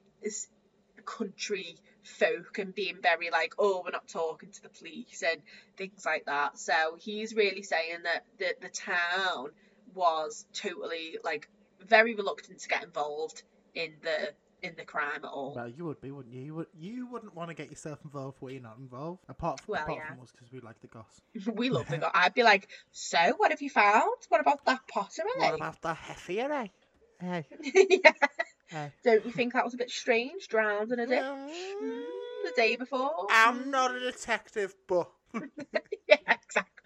country folk and being very like, oh, we're not talking to the police and things like that. So he's really saying that the, the town was totally like very reluctant to get involved in the in the crime at all. Well, you would be, wouldn't you? You, would, you wouldn't want to get yourself involved where you're not involved. Apart from, Well, apart yeah. from us, because we like the goss. we love the guy. I'd be like, so what have you found? What about that pottery? What about the heifer, eh? Hey, yeah. hey. Don't you think that was a bit strange? Drowned in a ditch Well, the day before. I'm not a detective, but yeah, exactly.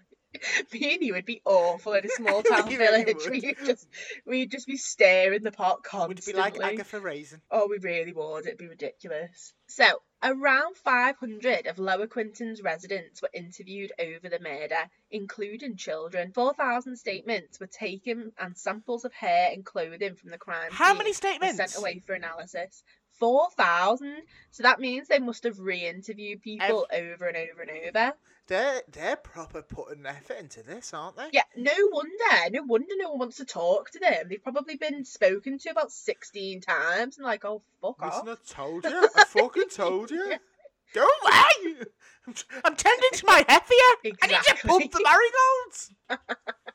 Me and you would be awful in a small town really village. would. We'd just we'd just be staring the pot would constantly. be like Agatha Raisin. Oh, we really would. It'd be ridiculous. So, around 500 of Lower Quinton's residents were interviewed over the murder, including children. 4,000 statements were taken, and samples of hair and clothing from the crime How scene many were statements? sent away for analysis. 4,000. So that means they must have re-interviewed people over and over and over. They're they're proper putting effort into this, aren't they? Yeah, no wonder. No wonder no one wants to talk to them. They've probably been spoken to about 16 times and like, oh, fuck off. Listen, I told you. I fucking told you. Go away! I'm, I'm tending to my heifer. I need to Exactly. pump the marigolds.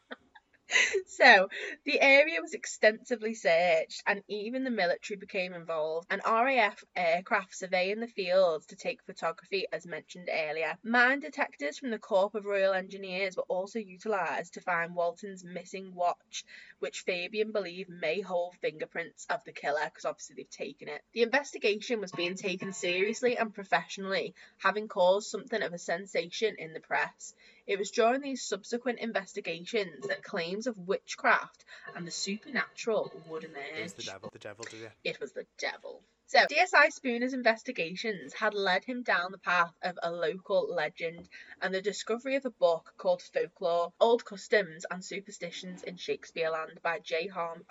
So, the area was extensively searched, and even the military became involved. and RAF aircraft surveying the fields to take photography, as mentioned earlier. Mine detectors from the Corps of Royal Engineers were also utilised to find Walton's missing watch, which Fabian believed may hold fingerprints of the killer, because obviously they've taken it. The investigation was being taken seriously and professionally, having caused something of a sensation in the press. It was during these subsequent investigations that claims of witchcraft and the supernatural would emerge. It was the devil. The devil did it. It was the devil. So, DSI Spooner's investigations had led him down the path of a local legend and the discovery of a book called Folklore Old Customs and Superstitions in Shakespeareland by J. Har-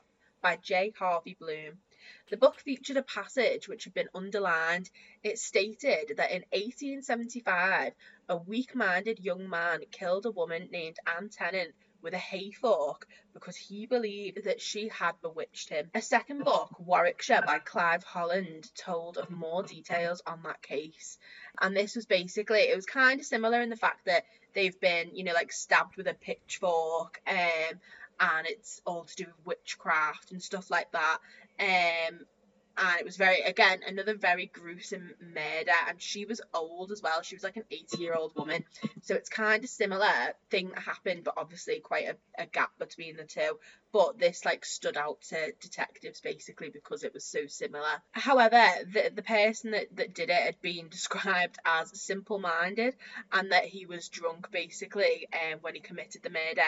by J. Harvey Bloom. The book featured a passage which had been underlined. It stated that in 1875, a weak minded young man killed a woman named Anne Tennant with a hay fork because he believed that she had bewitched him. A second book, Warwickshire by Clive Holland, told of more details on that case. And this was basically, it was kind of similar in the fact that they've been, you know, like stabbed with a pitchfork, um, and it's all to do with witchcraft and stuff like that. Um, and it was very again another very gruesome murder. And she was old as well. She was like an 80 year old woman. So it's kind of similar thing that happened but obviously quite a, a gap between the two. But this like stood out to detectives basically because it was so similar. However the, the person that, that did it had been described as simple minded and that he was drunk basically um, when he committed the murder.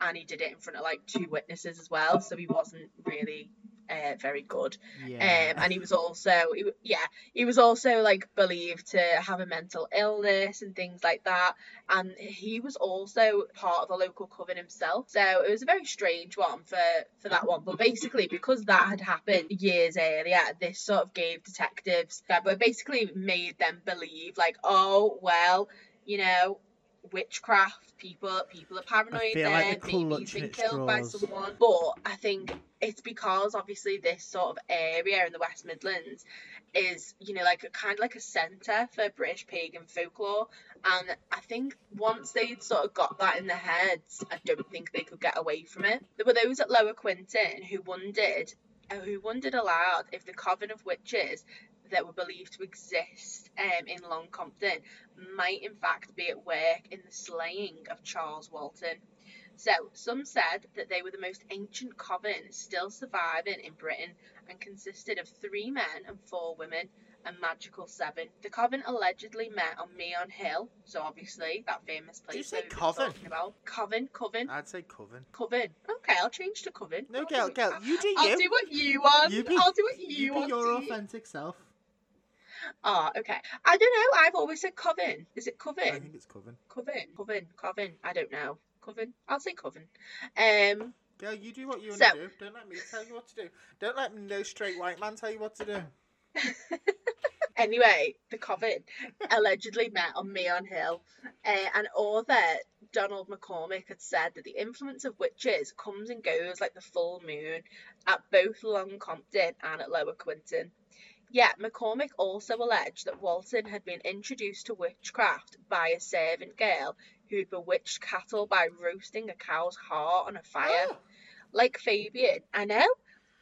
And he did it in front of like two witnesses as well. So he wasn't really uh, very good. Yeah. um, and he was also he, yeah he was also like believed to have a mental illness and things like that. And he was also part of a local coven himself. So it was a very strange one for for that one. But basically because that had happened years earlier this sort of gave detectives but basically made them believe like oh well you know witchcraft people people are paranoid there like they're maybe he's been killed by someone but i think it's because obviously this sort of area in the West Midlands is, you know, like a kind of like a centre for British pagan folklore. And I think once they'd sort of got that in their heads, I don't think they could get away from it. There were those at Lower Quinton who wondered, uh, who wondered aloud if the coven of witches that were believed to exist um, in Long Compton might in fact be at work in the slaying of Charles Walton. So, some said that they were the most ancient coven still surviving in Britain and consisted of three men and four women, a magical seven. The coven allegedly met on Meon Hill, so obviously that famous place. you say that we've been coven? About. Coven, coven, I'd say coven. coven. Okay, I'll change to coven. No, I'll girl, do girl, you do I'll you. do what you want. You be- I'll do what you, You be want. your authentic self. Oh, okay. I don't know. I've always said coven. Is it Coven? I think it's coven. Coven, coven, coven. I don't know. Coven. I'll say coven. Um. Girl, you do what you want So- to do. Don't let me tell you what to do. Don't let no straight white man tell you what to do. Anyway, the coven allegedly met on Meon Hill, uh, and author Donald McCormick had said that the influence of witches comes and goes like the full moon at both Long Compton and at Lower Quinton. Yet McCormick also alleged that Walton had been introduced to witchcraft by a servant girl who'd bewitched cattle by roasting a cow's heart on a fire. Oh, Like Fabian, I know.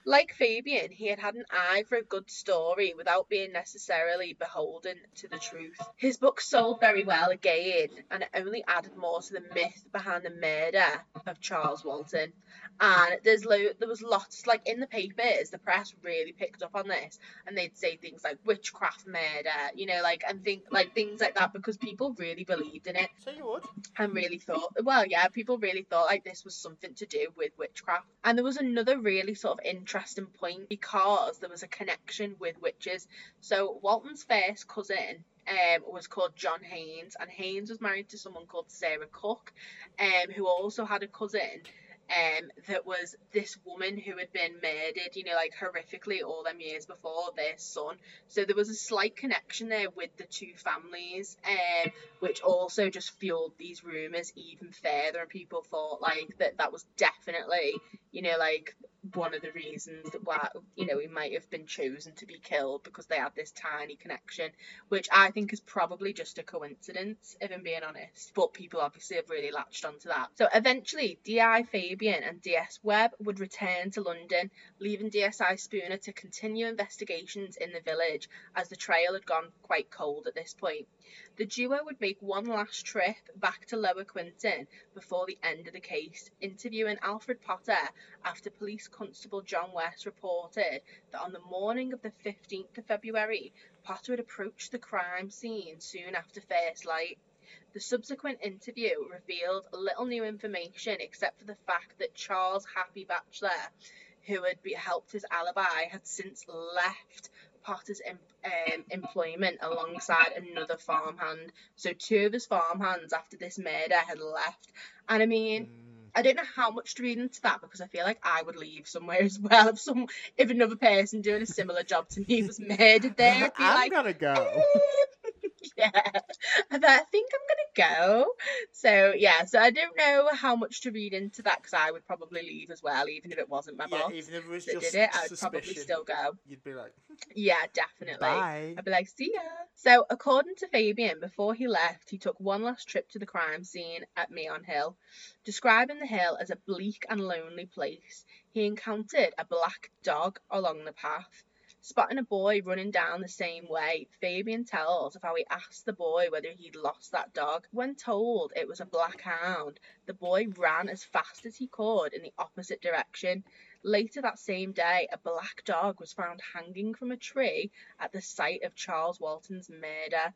Like Fabian, he had had an eye for a good story without being necessarily beholden to the truth. His book sold very well again, and it only added more to the myth behind the murder of Charles Walton. And there's lo- there was lots like in the papers, the press really picked up on this, and they'd say things like witchcraft murder, you know, like and think like things like that because people really believed in it so you would. and really thought, well, yeah, people really thought like this was something to do with witchcraft. And there was another really sort of interesting point because there was a connection with witches. So Walton's first cousin um, was called John Haynes, and Haynes was married to someone called Sarah Cook, um, who also had a cousin um, that was this woman who had been murdered, you know, like horrifically all them years before their son. So there was a slight connection there with the two families, um, which also just fueled these rumours even further. And people thought like that that was definitely, you know, like one of the reasons that why you know he might have been chosen to be killed because they had this tiny connection, which I think is probably just a coincidence, if I'm being honest. But people obviously have really latched onto that. So eventually, D.I. Fabian and D.S. Webb would return to London, leaving D.S.I. Spooner to continue investigations in the village as the trail had gone quite cold at this point. The duo would make one last trip back to Lower Quinton before the end of the case, interviewing Alfred Potter after police constable John West reported that on the morning of the 15th of February, Potter had approached the crime scene soon after first light. The subsequent interview revealed little new information except for the fact that Charles Happy Batchelor, who had helped his alibi, had since left Potter's em- um, employment alongside another farmhand. So two of his farmhands after this murder had left. And I mean, Mm. I don't know how much to read into that because I feel like I would leave somewhere as well if some if another person doing a similar job to me was murdered there. I'd be I'm like, gonna go. Mm, yeah, I, thought, I think I'm gonna go. So yeah, so I don't know how much to read into that because I would probably leave as well, even if it wasn't my yeah, boss even if it was that just did it. I would probably still go. you'd be like, Yeah, definitely. bye. I'd be like, see ya. So, according to Fabian, before he left, he took one last trip to the crime scene at Meon Hill. Describing the hill as a bleak and lonely place, he encountered a black dog along the path. Spotting a boy running down the same way, Fabian tells of how he asked the boy whether he'd lost that dog. When told it was a black hound, the boy ran as fast as he could in the opposite direction. Later that same day, a black dog was found hanging from a tree at the site of Charles Walton's murder.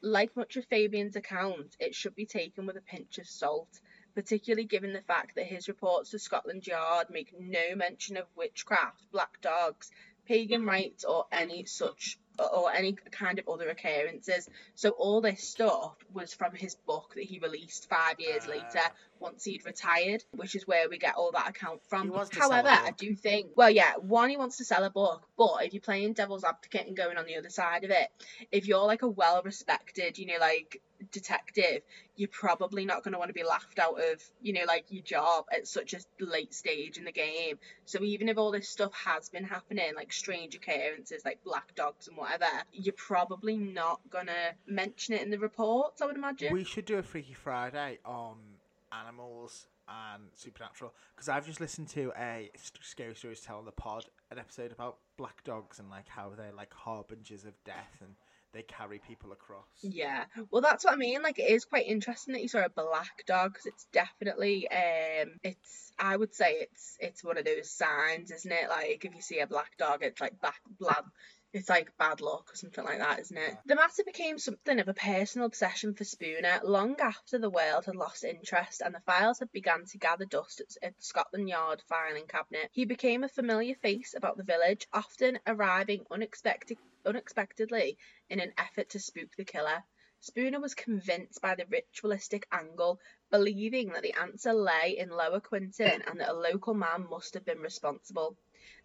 Like much of Fabian's account, it should be taken with a pinch of salt, particularly given the fact that his reports to Scotland Yard make no mention of witchcraft, black dogs, pagan rites, or any such or any kind of other occurrences. So all this stuff was from his book that he released five years Ah. later once he'd retired, which is where we get all that account from. He wants to sell a However, I do think, well, yeah, one, he wants to sell a book, but if you're playing devil's advocate and going on the other side of it, if you're like a well respected, you know, like detective, you're probably not going to want to be laughed out of, you know, like your job at such a late stage in the game. So even if all this stuff has been happening, like strange occurrences, like black dogs and whatever, you're probably not going to mention it in the reports, I would imagine. We should do a Freaky Friday on animals and supernatural because I've just listened to a scary stories tell on the pod an episode about black dogs and like how they're like harbingers of death and they carry people across. Yeah, well, that's what I mean. Like, it is quite interesting that you saw a black dog because it's definitely, um, it's. I would say it's it's one of those signs, isn't it? Like, if you see a black dog, it's like black blood. It's like bad luck or something like that, isn't it? The matter became something of a personal obsession for Spooner long after the world had lost interest and the files had begun to gather dust at Scotland Yard filing cabinet. He became a familiar face about the village, often arriving unexpected, unexpectedly in an effort to spook the killer. Spooner was convinced by the ritualistic angle, believing that the answer lay in Lower Quinton and that a local man must have been responsible.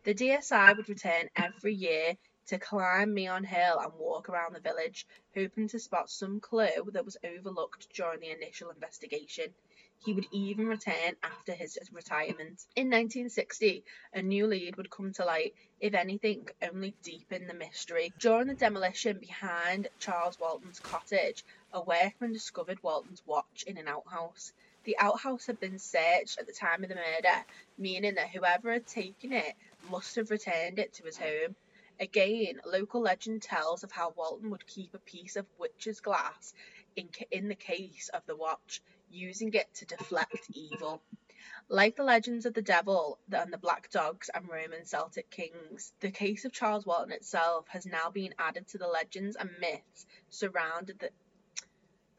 The DSI would return every year to climb Meon Hill and walk around the village, hoping to spot some clue that was overlooked during the initial investigation. He would even return after his retirement. In 1960, a new lead would come to light, if anything, only deepen the mystery. During the demolition behind Charles Walton's cottage, a workman discovered Walton's watch in an outhouse. The outhouse had been searched at the time of the murder, meaning that whoever had taken it must have returned it to his home. Again, local legend tells of how Walton would keep a piece of witch's glass in, in the case of the watch, using it to deflect evil. Like the legends of the devil and the black dogs and Roman Celtic kings, the case of Charles Walton itself has now been added to the legends and myths surrounded the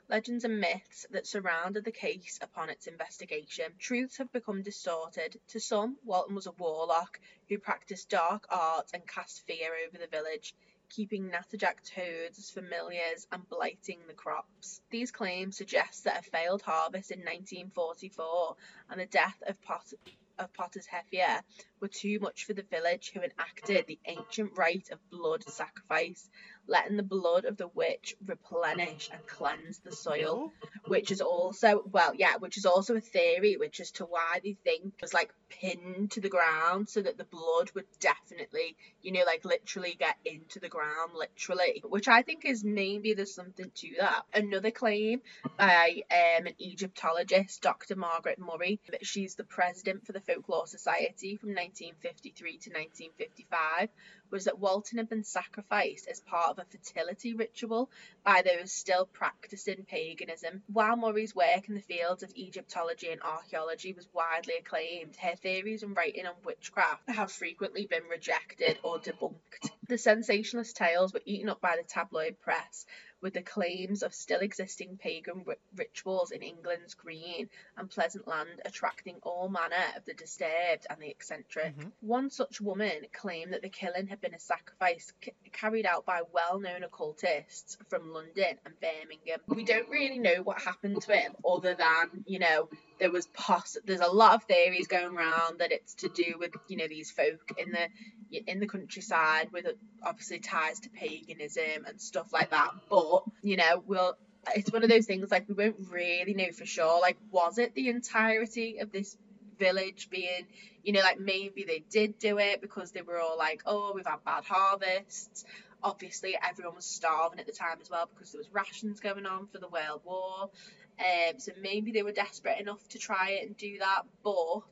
legends and myths that surrounded the case upon its investigation. Truths have become distorted. To some, Walton was a warlock who practiced dark arts and cast fear over the village, keeping natterjack toads as familiars and blighting the crops. These claims suggest that a failed harvest in 1944 and the death of Pot- of Potter's Heffier were too much for the village, who enacted the ancient rite of blood sacrifice, letting the blood of the witch replenish and cleanse the soil, which is also well, yeah, which is also a theory, which as to why they think it was like pinned to the ground so that the blood would definitely, you know, like literally get into the ground, literally, which I think is maybe there's something to that. Another claim by um, an Egyptologist, Dr. Margaret Murray, that she's the president for the Folklore Society from 1953 to 1955 was that Walton had been sacrificed as part of a fertility ritual by those still practicing paganism. While Murray's work in the fields of Egyptology and archaeology was widely acclaimed, her theories and writing on witchcraft have frequently been rejected or debunked. The sensationalist tales were eaten up by the tabloid press, with the claims of still existing pagan rituals in England's green and pleasant land attracting all manner of the disturbed and the eccentric. Mm-hmm. One such woman claimed that the killing had been a sacrifice c- carried out by well known occultists from London and Birmingham. We don't really know what happened to him other than, you know, there was poss- there's a lot of theories going around that it's to do with you know these folk in the in the countryside with obviously ties to paganism and stuff like that. But you know we'll it's one of those things like we won't really know for sure. Like was it the entirety of this village being you know like maybe they did do it because they were all like oh we've had bad harvests. Obviously everyone was starving at the time as well because there was rations going on for the world war um, so maybe they were desperate enough to try it and do that. But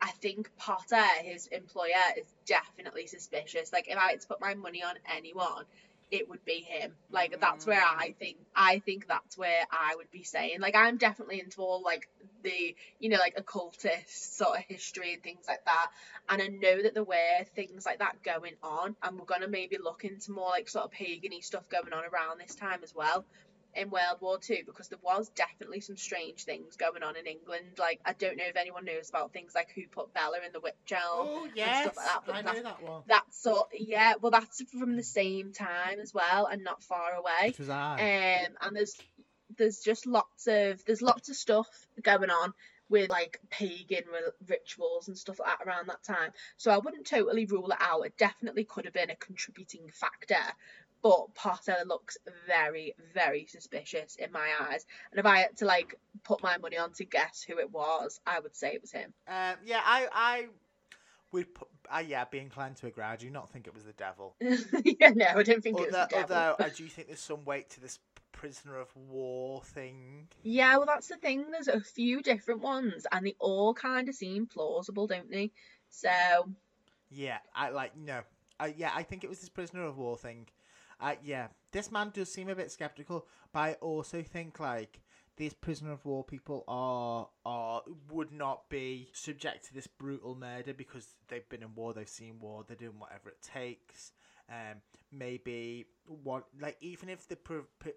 I think Potter, his employer, is definitely suspicious. Like if I had to put my money on anyone, it would be him. Like that's where I think I think that's where I would be saying. Like I'm definitely into all like the you know like occultist sort of history and things like that. And I know that there were things like that going on, and we're gonna maybe look into more like sort of pagany stuff going on around this time as well in World War Two because there was definitely some strange things going on in England. Like I don't know if anyone knows about things like who put Bella in the wych elm Oh yes, like that. I that, know that one. that's sort yeah, well that's from the same time as well and not far away. Which was I. Um, and there's there's just lots of there's lots of stuff going on with like pagan ri- rituals and stuff like that around that time. So I wouldn't totally rule it out. It definitely could have been a contributing factor, but Potter looks very, very suspicious in my eyes. And if I had to like put my money on to guess who it was, I would say it was him. Um, yeah, I, I would, put, uh, yeah, be inclined to agree. I do not think it was the devil. yeah, no, I don't think it was the devil. although I do think there's some weight to this prisoner of war thing. Yeah, well, that's the thing. There's a few different ones, and they all kind of seem plausible, don't they? So, Yeah, I like no. Uh, yeah, I think it was this prisoner of war thing. Uh, yeah, this man does seem a bit skeptical, but I also think like these prisoner of war people are are would not be subject to this brutal murder because they've been in war, they've seen war, they're doing whatever it takes. Um, maybe one like even if the pr- pr-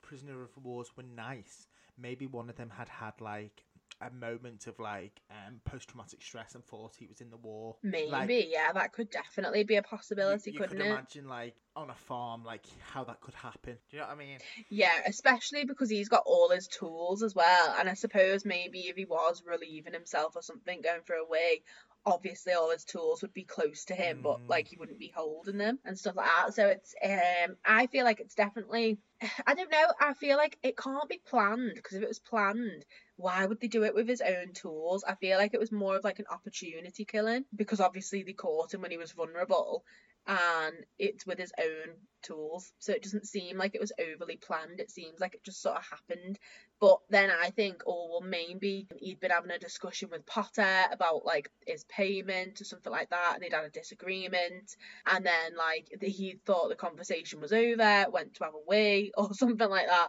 prisoner of wars were nice, maybe one of them had had like a moment of like um post traumatic stress and thought he was in the war. maybe, Like, yeah, that could definitely be a possibility, you, couldn't could it? imagine like on a farm like how that could happen. Do you know what I mean? Yeah, especially because he's got all his tools as well. And I suppose maybe if he was relieving himself or something, going for a wee, obviously all his tools would be close to him, but Mm. like he wouldn't be holding them and stuff like that. So it's um I feel like it's definitely I don't know, I feel like it can't be planned because if it was planned, why would they do it with his own tools? I feel like it was more of like an opportunity killing because obviously they caught him when he was vulnerable and it's with his own tools. So it doesn't seem like it was overly planned. It seems like it just sort of happened. But then I think, oh, well, maybe he'd been having a discussion with Potter about like his payment or something like that, and they'd had a disagreement. And then, like, he thought the conversation was over, went to have a wee or something like that.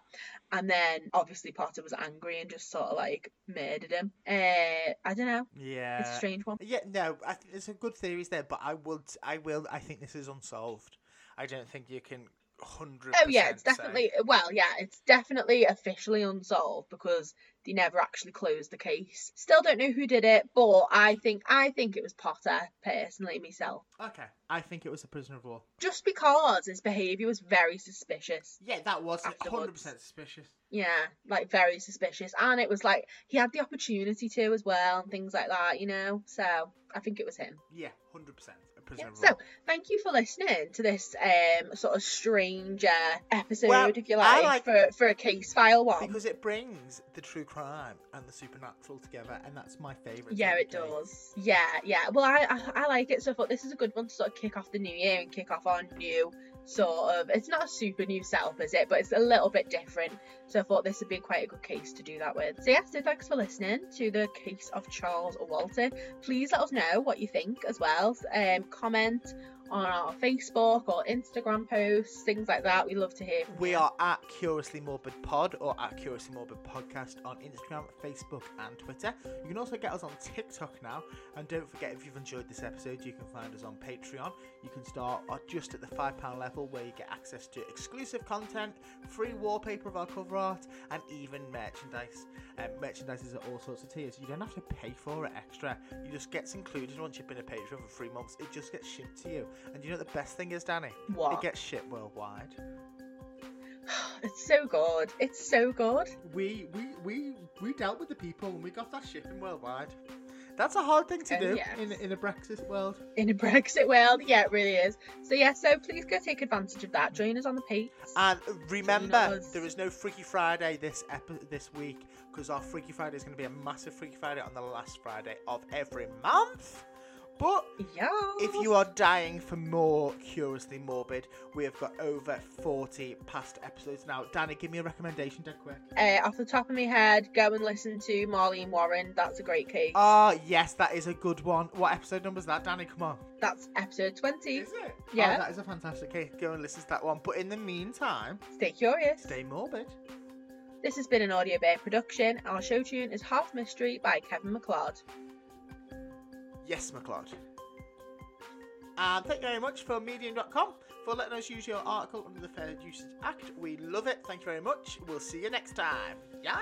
And then obviously Potter was angry and just sort of like murdered him. Uh, I don't know. Yeah. It's a strange one. Yeah, no, I think there's some good theories there, but I would, I will, I think this is unsolved. I don't think you can hundred. Oh yeah, it's definitely well, yeah, it's definitely officially unsolved because they never actually closed the case. Still don't know who did it, but I think I think it was Potter personally myself. Okay, I think it was a prisoner of war. Just because his behaviour was very suspicious. Yeah, that was hundred percent suspicious. Yeah, like very suspicious. And it was like he had the opportunity to as well and things like that, you know. So I think it was him. Yeah, hundred percent Yeah, so thank you for listening to this um sort of strange uh, episode, Well, if you like, like- for for a case file one. Because it brings the true crime and the supernatural together, and that's my favourite. Yeah, it does. Yeah, yeah. Well, I, I I like it. So I thought this is a good one to sort of kick off the new year and kick off our new sort of. It's not a super new setup, is it? But it's a little bit different. So I thought this would be quite a good case to do that with. So yeah, so thanks for listening to the case of Charles Walton. Please let us know what you think as well. Um, comment on our Facebook or Instagram posts, things like that. We love to hear. From We you. are at Curiously Morbid Pod or at Curiously Morbid Podcast on Instagram, Facebook, and Twitter. You can also get us on TikTok now. And don't forget, if you've enjoyed this episode, you can find us on Patreon. You can start at just at the £5 level where you get access to exclusive content, free wallpaper of our cover art, and even merchandise. Um, merchandise is at all sorts of tiers. You don't have to pay for it extra. You just gets included once you've been a patron for three months. It just gets shipped to you. And you know the best thing is, Danny? What? It gets shipped worldwide. It's so good. It's so good. we we we we dealt with the people and we got that shipping worldwide. That's a hard thing to Oh, do yes. in in a Brexit world. in a Brexit world. Yeah, it really is. So yeah, so please go take advantage of that. Join us on the page. And remember, there is no Freaky Friday this epi- this week because our Freaky Friday is going to be a massive Freaky Friday on the last Friday of every month. But Yeah. if you are dying for more Curiously Morbid, we have got over 40 past episodes now. Danny, give me a recommendation, dead quick. uh, off the top of my head, go and listen to Marlene Warren. That's a great case. Ah, yes, that is a good one. What episode number is that, Danny? Come on. That's episode 20. Is it? Yeah. Oh, that is a fantastic case. Go and listen to that one. But in the meantime, Stay curious. stay morbid. This has been an Audio Bear production. Our show tune is Half Mystery by Kevin MacLeod. Yes, MacLeod. And thank you very much for medium.com for letting us use your article under the Fair Usage Act. We love it. Thank you very much. We'll see you next time. Yeah.